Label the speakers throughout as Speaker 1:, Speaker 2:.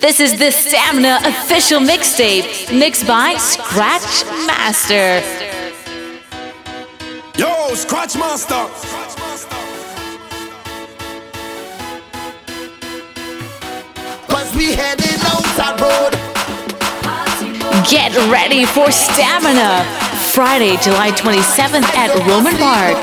Speaker 1: This is the Stamina official mixtape, mixed by Scratch Master.
Speaker 2: Yo, Scratch Master.
Speaker 3: Cause we heading out that road.
Speaker 1: Get ready for Stamina. Friday, July 27th at Roman Park.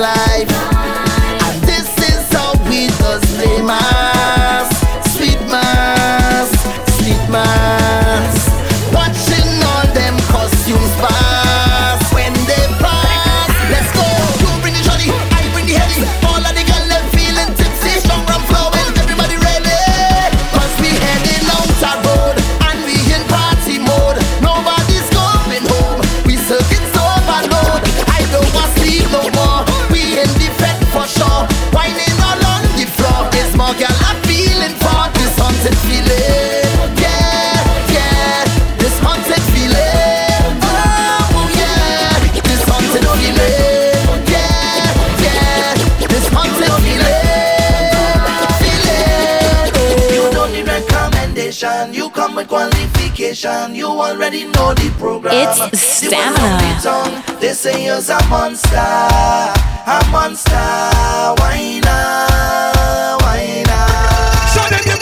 Speaker 3: Life.
Speaker 4: Qualification. You already know the program.
Speaker 1: It's stamina.
Speaker 4: the They say you're a monster, a monster. Why not? Why not?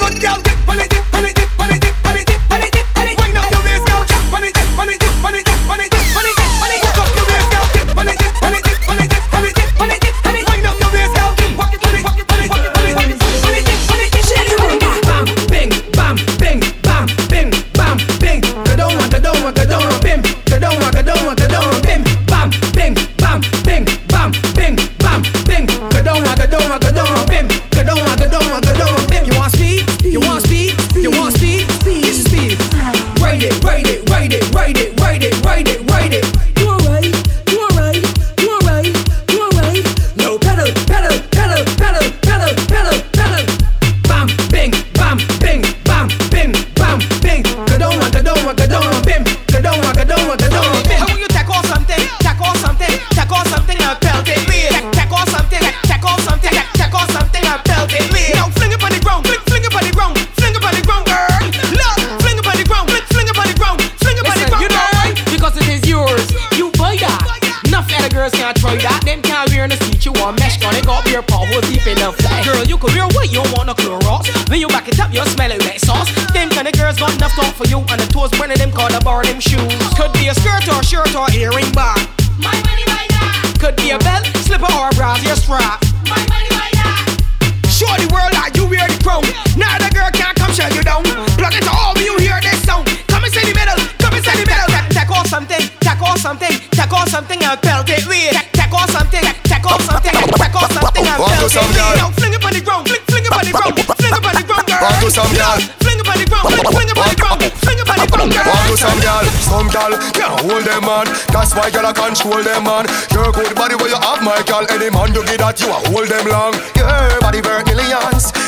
Speaker 5: Or shirt or earring bar.
Speaker 6: My money buy that,
Speaker 5: Could be a belt, slipper or a brassiere strap.
Speaker 6: my money buy that.
Speaker 5: Show the world that you wear the crown. Now the girl can't come shut you down. Plug it to all when you hear this sound. Come and say the middle, come and say the middle.
Speaker 6: Tack- Tackle something, tackle something, tackle something and pelt it with. Tack- Tackle something, tackle something, tackle something and
Speaker 2: Want to
Speaker 6: pelt it
Speaker 2: some
Speaker 6: with. Now fling it on the ground, fling, fling it on the ground, fling it on the ground, girl.
Speaker 2: Want to some girl?
Speaker 6: Fling it on the ground, fling, fling it on the ground, fling
Speaker 2: some girl can't hold them man. That's why girl I control them man. Your good body where you have my girl. Any man you get that you a hold them long. Your body worth millions.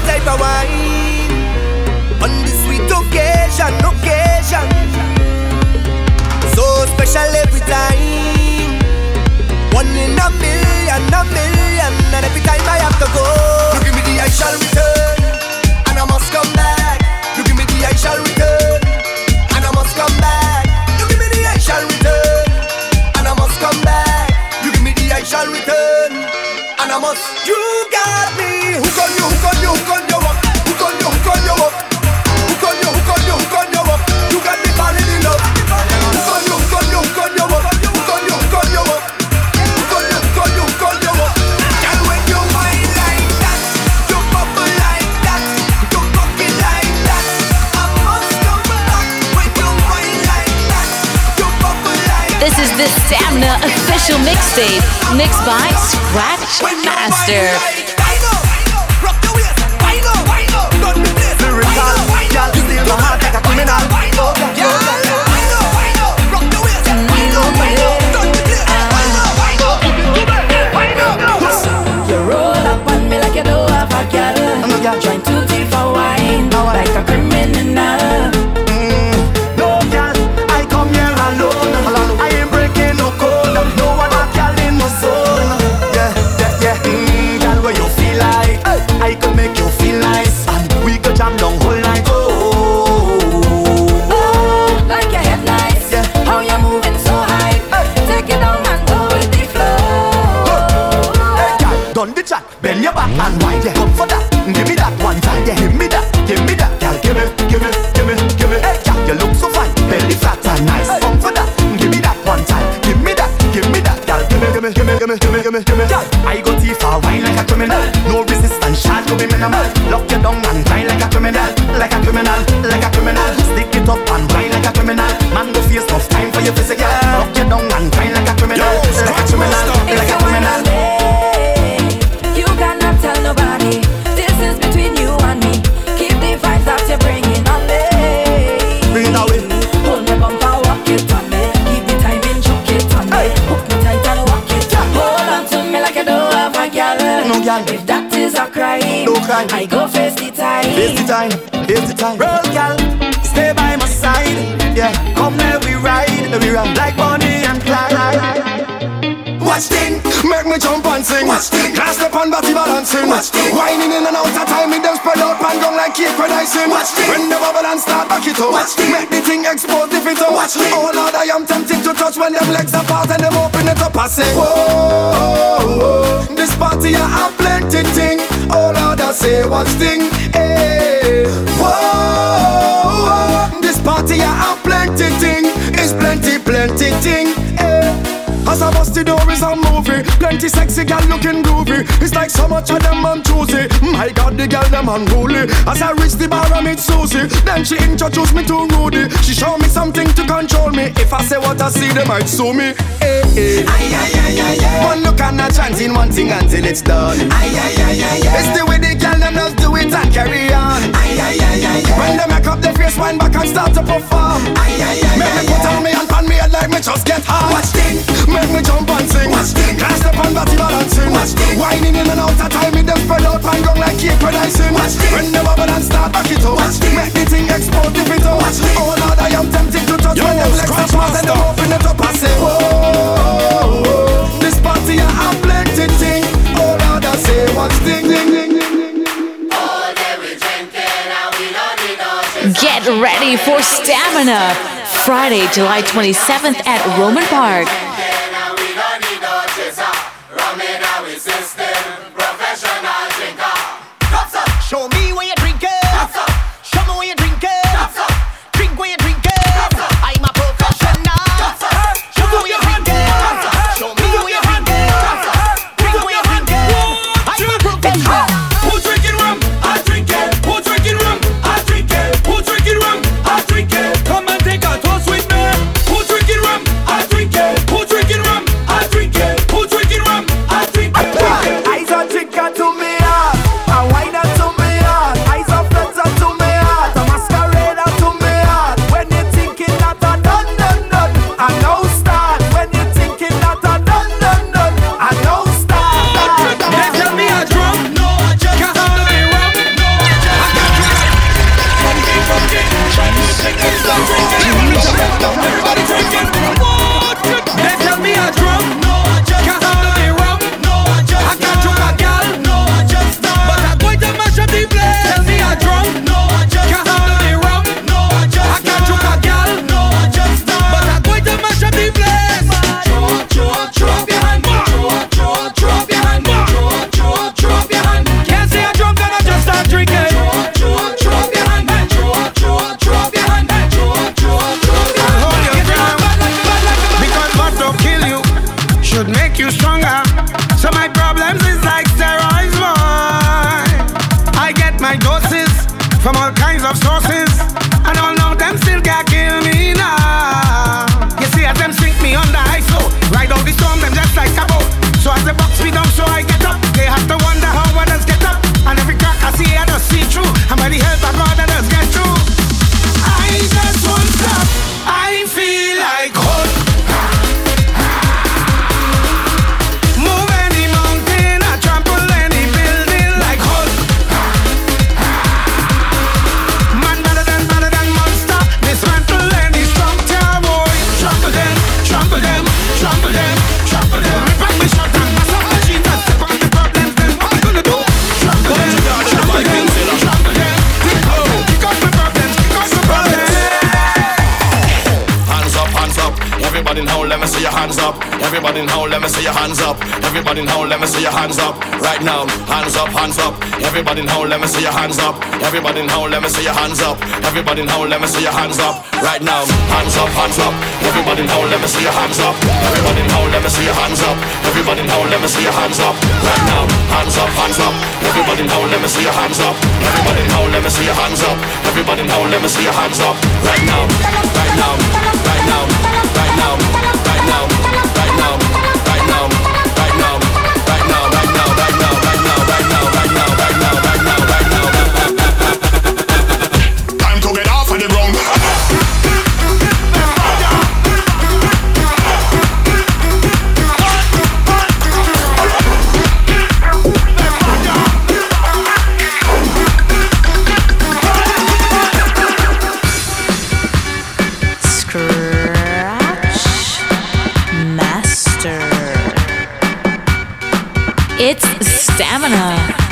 Speaker 2: A
Speaker 7: type of wine. On the sweet occasion, occasion. So special every time. One in a million, a million. And every time I have to go, you give me the I shall return. And I must come back. You give me the I shall return. And I must come back. You give me the I shall return. And I must come back. You give me the I shall return. And I must. You got
Speaker 1: mixtape, mixed by Scratch Master.
Speaker 8: You crime, I go face the time.
Speaker 7: Here's the time, here's the time. Roll, girl, stay by my side. Yeah, come let we ride, let we ride like Bonnie and Clyde. Watch thing, make me jump and sing. Watch thing, class up on body balancing. Watch thing, whining in and out of time, me them spread out pan down like cake when I sing. Watch thing, when the bubble and start back it up. Watch thing, make the thing explode if it up. Watch thing, oh Lord, I am tempted to touch when them legs apart and them open it up. I say, whoa, this party I have plenty thing. Oh Lord, I say, watch thing, hey, eh. whoa, this party I have plenty thing. Is plenty, plenty thing, hey. As I bust the door is a movie. Plenty sexy gal looking groovy. It's like so much of them I'm choosy. My God, the gal them unruly As I reach the bar I meet Susie. Then she introduced me to Rudy. She show me something to control me. If I say what I see they might sue me. Eh, eh. Hey, hey. Aye, aye, aye, aye, aye. One look and a chanting one thing until it's done. Aye, aye, aye, aye, aye. It's the way the gal them just do it and carry on. Aye, aye, aye, aye, aye. When they make up their face wind back and start to perform. Aye, aye, aye, Make me put on me and pan me head like me just get hard Watch thing, make me jump and sing. Watch thing, cast up on body balancing Watch thing, whining in and out of time Me them spread out and gong like cake when I sing Watch thing, when the bubble and start back it up. Watch thing, make the thing explode if it up. Watch thing, oh Lord I am tempted to touch When them legs apart and them open it up I say whoa, whoa This party I have plenty thing. Oh Lord I say watch ding, ding, ding
Speaker 1: Get ready for Stamina. Friday, July 27th at Roman Park.
Speaker 9: Everybody now, let me see your hands up. Everybody now, let me see your hands up. Right now, hands up, hands up. Everybody now, let me see your hands up. Everybody now, let me see your hands up. Everybody now, let me see your hands up. Right now, hands up, hands up. Everybody now, let me see your hands up. Everybody now, let me see your hands up. Everybody now, let me see your hands up. Right now, hands up, hands up. Everybody now, let me see your hands up. Everybody now, let me see your hands up. Everybody now, let me see your hands up. Right now, right now, right now, right now,
Speaker 10: Yeah.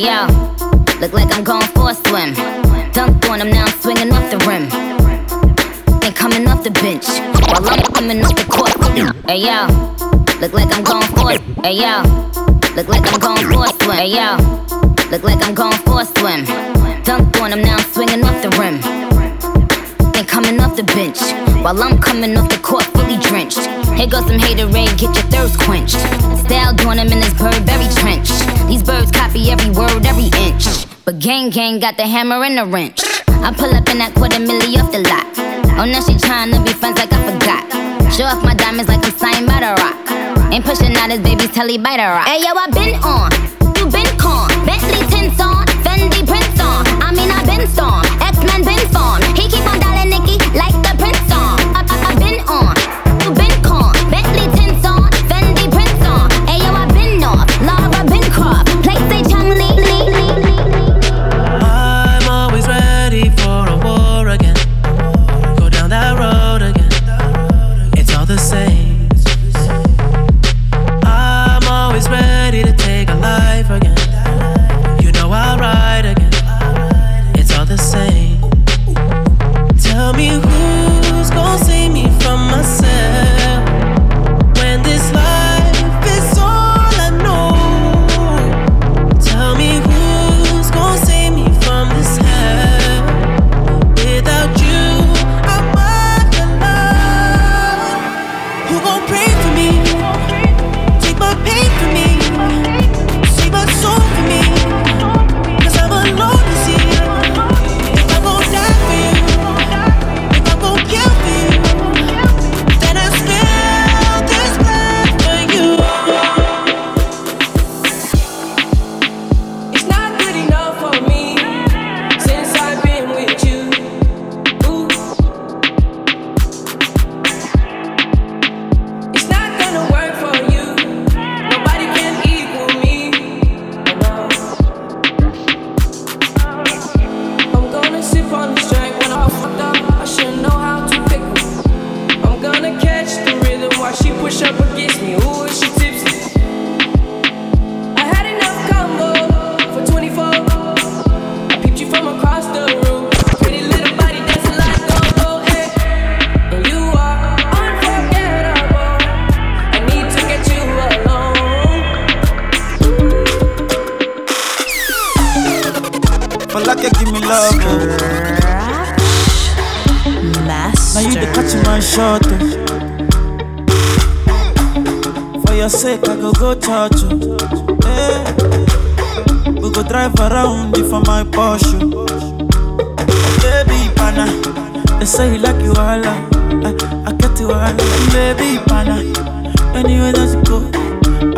Speaker 11: Hey, yo. Look like I'm going for a swim. Dunked on him, now I'm now swinging off the rim. Ain't coming off the bench while I'm coming off the court. Hey, yo. Look like I'm going for it. Hey, yo. Look like I'm going for a swim. Hey, yo. Look like I'm going for a swim. Dunked on him, now I'm swinging off the rim. Ain't coming off the bench while I'm coming off the court fully drenched. Here goes some haterade, get your thirst quenched. Style doing him in this Burberry trench. These birds copy every word, every inch. But gang gang got the hammer and the wrench. I pull up in that quarter milli off the lot.
Speaker 12: Oh, now she tryna be friends like I forgot. Show off my diamonds like I'm signed by the rock. Ain't pushing out his baby's telly by the rock. Hey yo, I been on, you been con. Bentley tints on, Fendi prints on. I mean I been storm, X Men been formed. He keep on dialing Nicki like
Speaker 13: go
Speaker 14: go church, oh. Eh. We go drive around you for my Porsche. oh. Baby, pana, they say you like you all, I, I get you all, baby, pana. Anywhere that you go,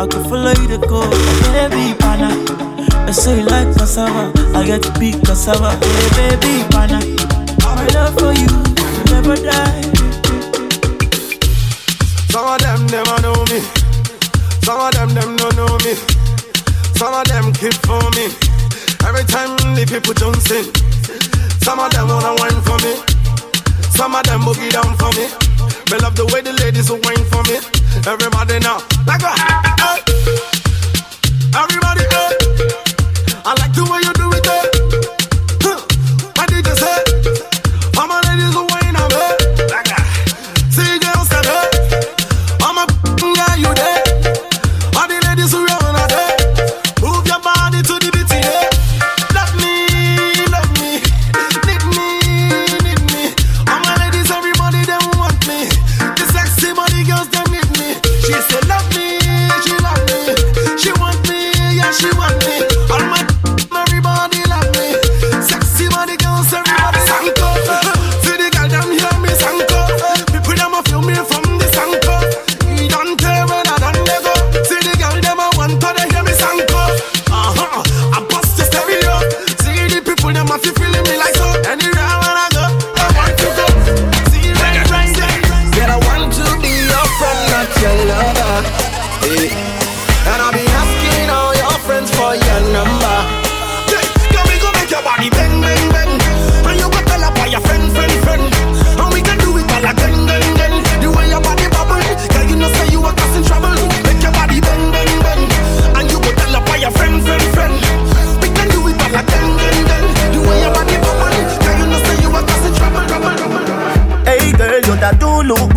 Speaker 14: I can follow you to go, baby, pana. They say you like cassava, I get to be cassava, hey, baby, pana. My love for you will never die.
Speaker 15: Some of them never know me. Some of them them don't know me. Some of them keep for me. Every time the people jump in. Some of them wanna wine for me. Some of them boogie down for me. Me love the way the ladies will wine for me. Everybody now, like a hey. Everybody, hey. I like the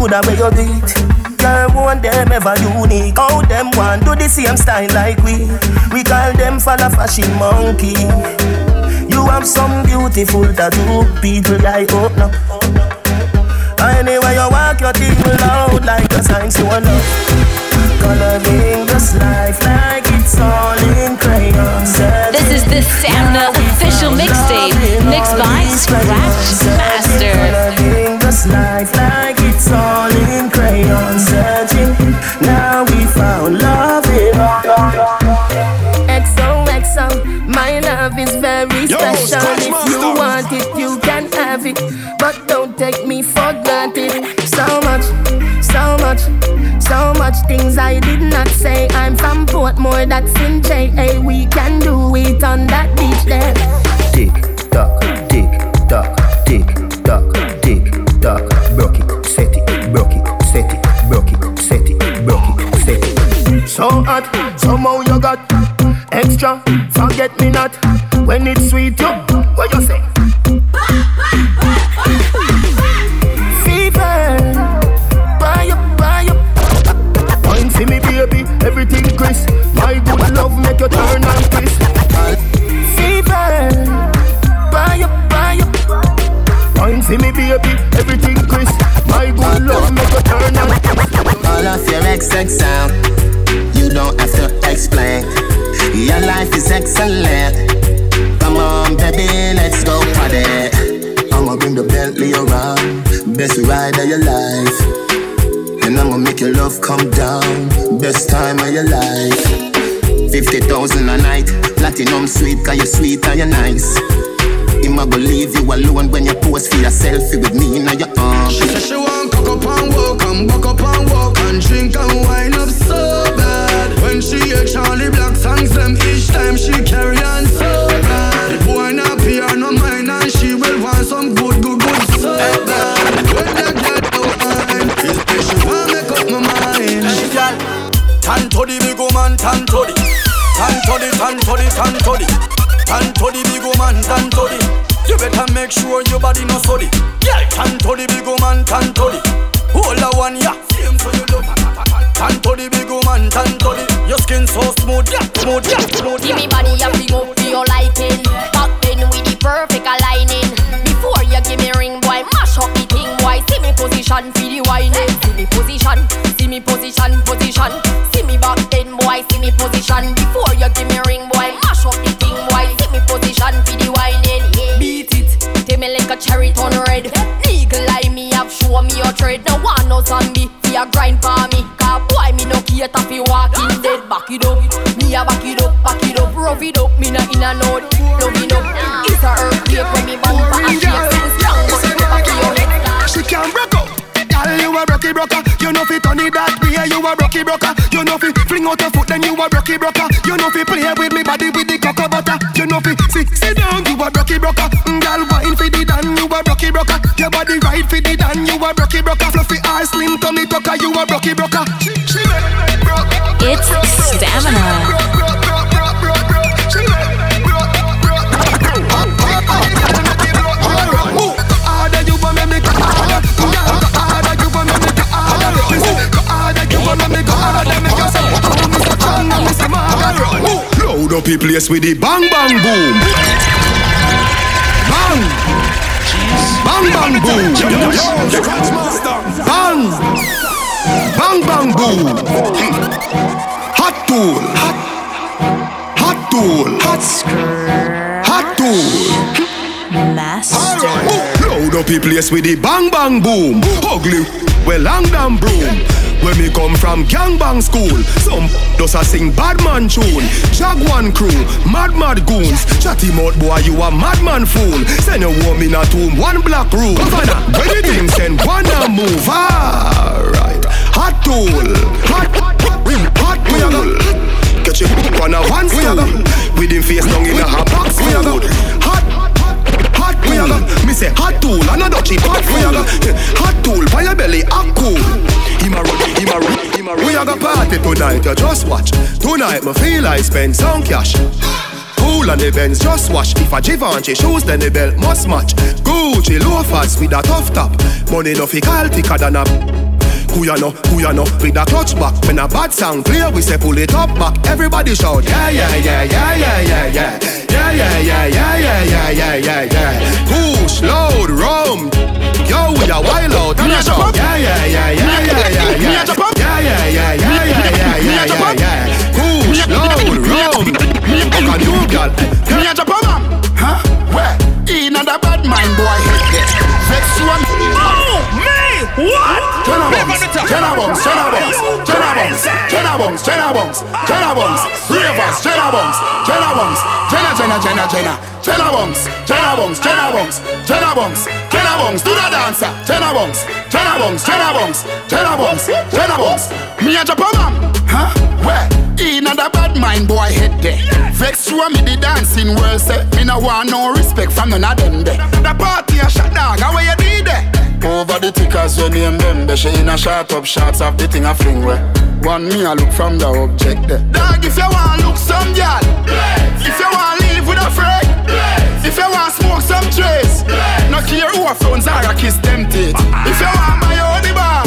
Speaker 3: good at where you do it. Girl, one them ever unique. How them want do the same style like we? We call them follow fashion monkey. You have some beautiful tattoo, people like oh, open up. Anyway, you walk your thing loud like a sign to a love. Coloring this life like it's all in crayons.
Speaker 1: This is the Stamina official mixtape, mixed by Scratch Master.
Speaker 7: So much things I did not say. I'm from Portmore, that's in J. Hey, we can do it on that beach there.
Speaker 16: Tick tock, tick tock, tick tock, tick tock. Broke it, set it, broke it, set it, broke it, set it, broke it, set it.
Speaker 7: So hot, somehow you got extra. Forget me not when it's sweet. You, what you say?
Speaker 17: Body no sorry Yeah, tan to the big woman, tan to Hold the one, yeah. Same so you love Tan to the big woman, tan to Your skin so smooth, yeah, smooth, yeah, smooth,
Speaker 18: Give me body a big up for your liking Back then with the perfect aligning. Before you give me ring, boy, mash up the thing, boy. See me position for the whining See me position, see me position, position. See me back then, boy, see me position. Before you give me ring, boy, mash up the thing, boy. See me position for me like a cherry turn red. Legal eye me have show me your trade. No one no zombie, fi a grind for me. Cause boy, me no cater fi walking dead. Back it up, me a back it up, back it up, rough it up. Me no in a node, love it up. It's a earthquake when me bumper a shake. Strong, but it up your head.
Speaker 15: She can't break up. Girl, you a rocky broker. You know fi turn it that way. You a rocky broker. You know fi fling out your foot, then you a rocky broker. You know fi play with me body with the cocoa butter. You know fi sit sit down. You a rocky broker. A rocky broker. Your body right fi the dan. You a rocky broker. Fluffy ass, slim tummy tucker. You a rocky broker.
Speaker 19: It's stamina.
Speaker 2: Load up the place with the bang bang boom. Bang bang boom. Bang. Bang bang boom. Hot tool. Hot. Hot tool. Hot Hot tool.
Speaker 19: Master.
Speaker 2: Load up the place with the bang bang boom. Ugly. Well, long damn broom. When me come from gangbang school, some does a sing bad man tune. Jaguan crew, mad mad goons. Chatty mouth boy, you a madman fool. Send a woman a tomb, one black room. Governor, when you think send one a move, alright. Hot tool, hot, hot tool. Catch you on a one stool. With him face down in a hot box food. Hot, hot tool. Me say hot tool, another cheap hot fool. Hot tool, by your belly, a cool. Him a run, him a run, him. We a go party tonight, you just watch. Tonight me feel I spend some cash. Cool on the Benz, just wash. If a Givenchy shoes, then the belt must match. Gucci loafers with a tough top. Money no fi call thicker than a who ya know, who ya know With a clutch back When a bad sound clear We say pull it up back Everybody shout Yeah, yeah, yeah, yeah, yeah, yeah, yeah Yeah, yeah, yeah, yeah, yeah, yeah, yeah, yeah, yeah Push, load, rum Yo, we a wild out me a jump yeah Yeah, yeah, yeah, yeah, yeah, yeah. Me a jump up. Yeah, yeah, yeah, yeah, yeah, yeah, yeah. Me a jump up. Push, load, round. Fuck a new girl.
Speaker 20: Me a jump up. Huh? Where? In a bad mind boy. Vex you and.
Speaker 17: Oh me! What?
Speaker 20: Turn around Genna Bounce, Genna Bounce, Genna Bounce, Genna Bounce, Genna Bounce, Genna Bounce, Ravers, Genna Bounce, Genna Bounce, Jenna, Jenna, Jenna, Jenna, Genna Bounce, Genna Bounce, Genna Bounce, Genna Bounce, Genna Bounce, do the dancer, Genna Bounce, Genna Bounce, Genna Bounce, Genna Bounce, Genna Bounce. Me a Japan, huh? Where? In a bad mind boy head there. Vex show me the dancing world say me no want no respect from none of them there. The party a shot dog, how you did there? Over the tickers you name them, they she in a shot up shots of the thing a fling where. One me a look from the object there. Dog, if you want look some girl, if you want live with a friend, if you want smoke some trace, no care who a phones are a kiss them teeth. Uh-uh. If you want my own bar,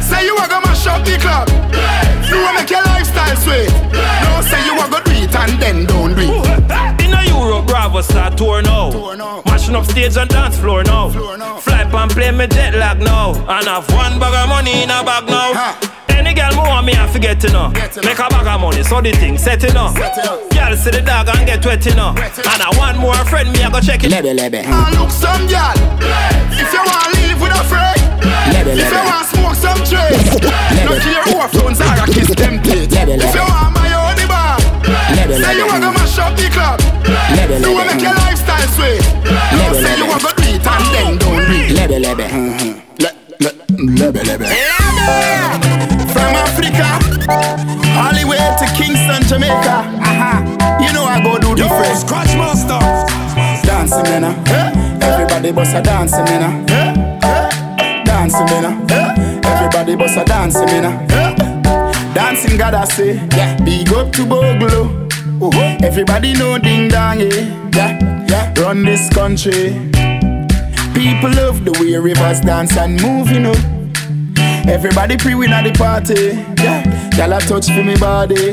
Speaker 20: say you a go mash up the club, you a make your lifestyle sweet. No say you a go do it and then don't do it.
Speaker 9: In a Europe, Bravo start tour now. Mashing up stage and dance floor now. Fly pan play me jet lag now. And have one bag of money in a bag now. Any girl more want me, I forget to know. Make a bag of money, so the thing set it up. Girl see the dog and get wet you know. And I want more friend, me I go check it.
Speaker 20: Lebe, lebe. And look some girl, if you want to live with a friend,
Speaker 16: Lebe,
Speaker 20: if you
Speaker 16: lebe.
Speaker 20: want smoke some trace, no care who a phones are a kiss them teeth.
Speaker 16: Lebe,
Speaker 20: If you want my own bar, Say you a go mash up the club,
Speaker 16: Lebe,
Speaker 20: you a
Speaker 16: lebe.
Speaker 20: make your lifestyle sweet. No
Speaker 16: Lebe,
Speaker 20: say you a go do it and then don't do it.
Speaker 16: Lebe, lebe.
Speaker 20: Lebe, lebe. From Africa, all the way to Kingston, Jamaica. Uh-huh. You know I go do different. Scratch master. Dancing, man. uh. Everybody bust a dancing, man. uh. Dancing, man. uh. Everybody bust a dancing, man. uh. Dancing, God, I say. Yeah. Big up to Bogle. Everybody know ding dong, yeah. yeah. Yeah. Run this country. People love the way rivers dance and move, you know. Everybody pre win at the party. Yeah, y'all touch for me body.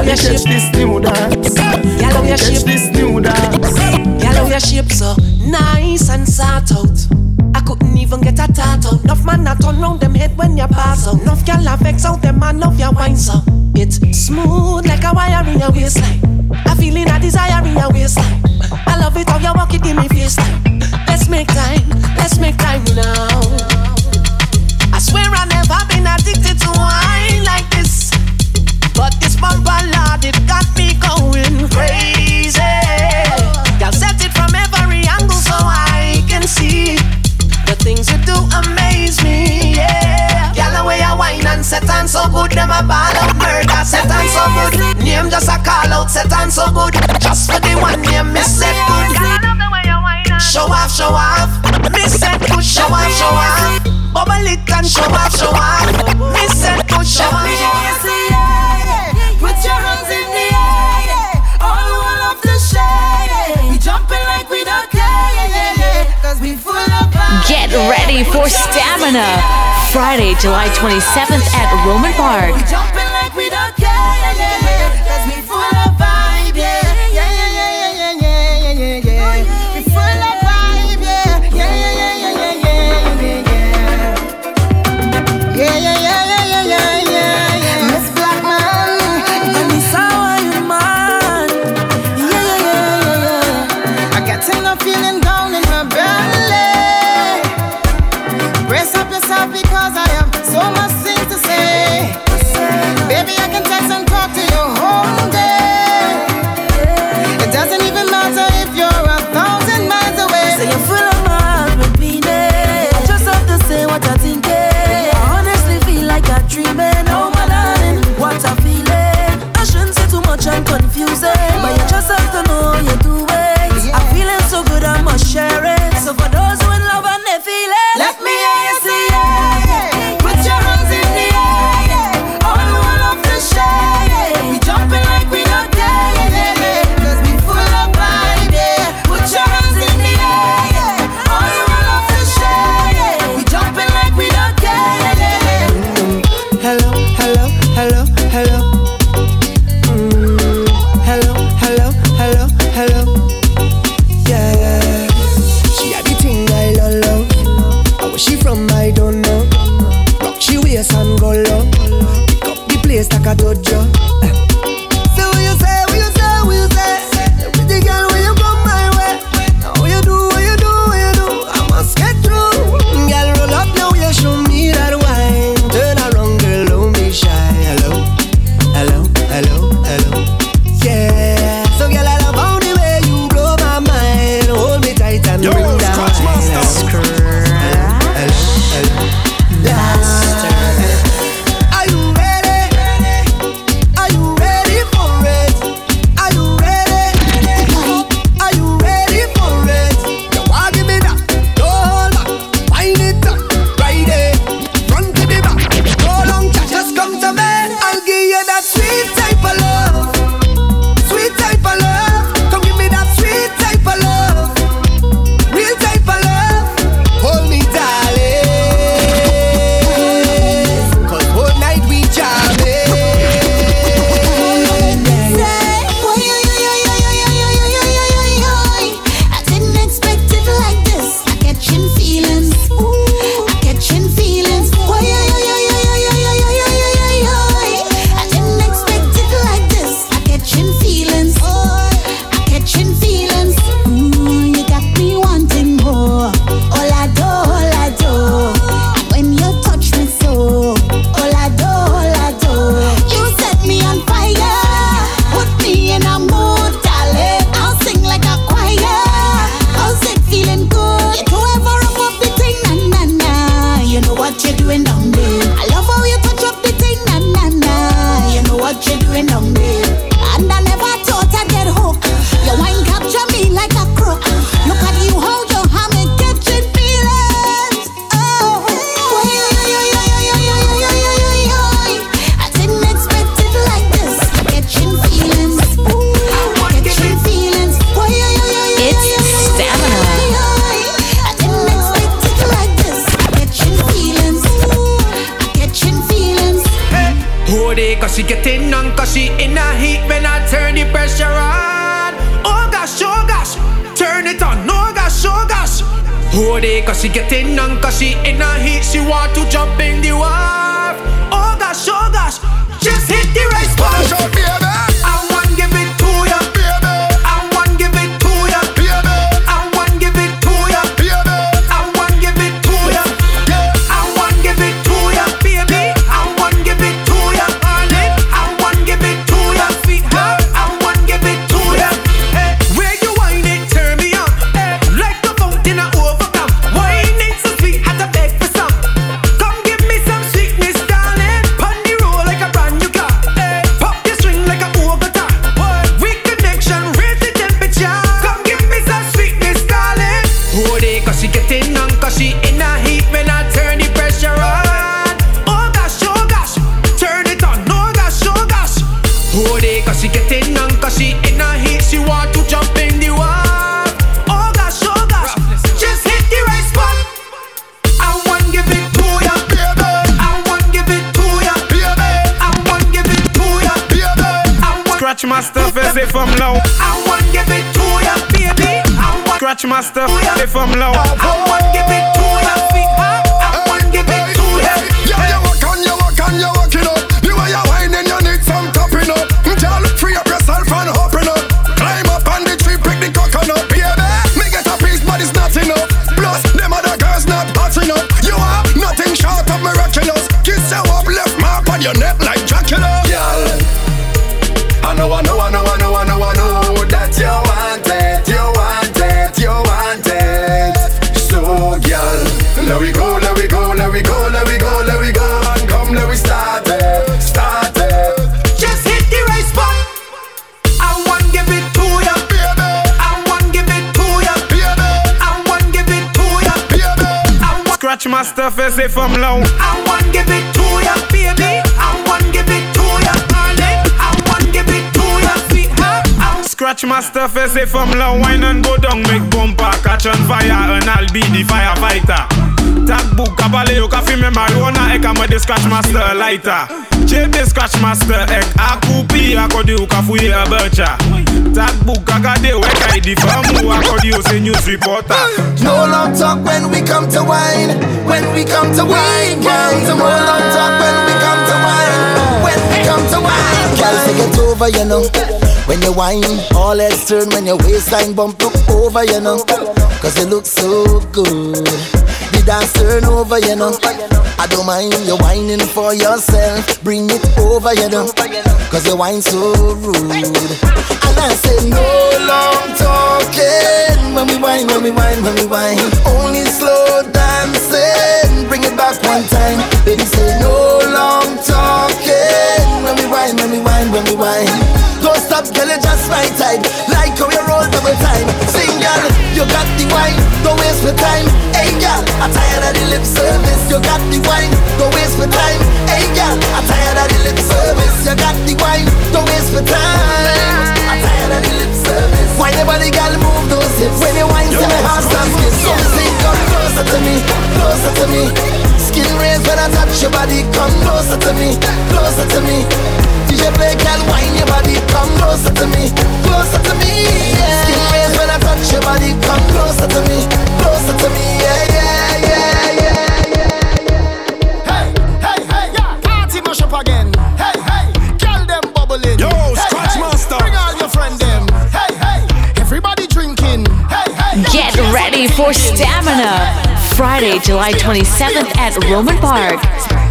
Speaker 20: Everybody catch this new dance. Come catch this new dance.
Speaker 12: Girl, how your shape so nice and sort out. I couldn't even get a tat out. Enough man a turn round them head when you pass out. Enough girl a vex out them man love your wine so. It's smooth like a wire in your waistline. A feeling a desire in your waistline. I love it how you walk it in me face time. Let's make time, let's make time now. I swear I never been addicted to wine like this. But this bumper lord, it got me going crazy. Girl, set it from every angle so I can see the things you do amaze me. Yeah, the way you wine and set on so good, them a ball out murder. Set on so good, name just a call out. Set on so good, just for the one name, miss set good. Show off, show off. Miss set good, show off, show off. Bubble it and show off, show off. Miss set good, show off,
Speaker 19: for Stamina. Friday, July 27th at Roman Park.
Speaker 21: Matchmaster, les femmes là-haut. my
Speaker 22: stuff as if I'm low.
Speaker 23: I want give it to ya, baby. I want give it to ya, darling. I want give it to ya, sweetheart. I
Speaker 22: Scratch my stuff as if I'm low. Wine and go down, make bumper, catch on fire, and I'll be the firefighter. Tag book, kabale, you can feel me marijuana, I can scratch my master lighter.
Speaker 24: Chebe scratch master ek akupi akodi ukafuye abacha Tak book agade weka idi famu akodi ose news reporter
Speaker 3: No long talk when we come to wine. When we come to wine, girl. No long talk when we come to wine. When we come to wine, girl. Say get over, you know. When you whine, all heads turn when your waistline bump look over, you know. Cause you look so good. The dance turn over, you know. I don't mind you whining for yourself. Bring it over, you know. Cause you whine so rude. And I say no long talking. When we whine, when we whine, when we whine. Only slow dancing. Bring it back one time. Baby say no long talking. When we whine, when we whine, when we whine. Don't stop, girl, you just right side. Like how you roll double time. Sing, girl, you got the wine. Don't waste my time. You got the wine. Don't waste my time. Hey, girl, I'm tired of the lip service. You got the wine. Don't waste my time. I'm tired of the lip service. Why your body, girl, move those hips? When you wine, to my heart starts skip. So sing, come closer to me, closer to me. Skin raised when I touch your body. Come closer to me, closer to me. DJ play, girl, wine your body. Come closer to me, closer to me. Yeah. Skin raised when I touch your body. Come closer to me, closer to me. Yeah, yeah, yeah, yeah.
Speaker 19: For Stamina. Friday, July 27th at Roman Park.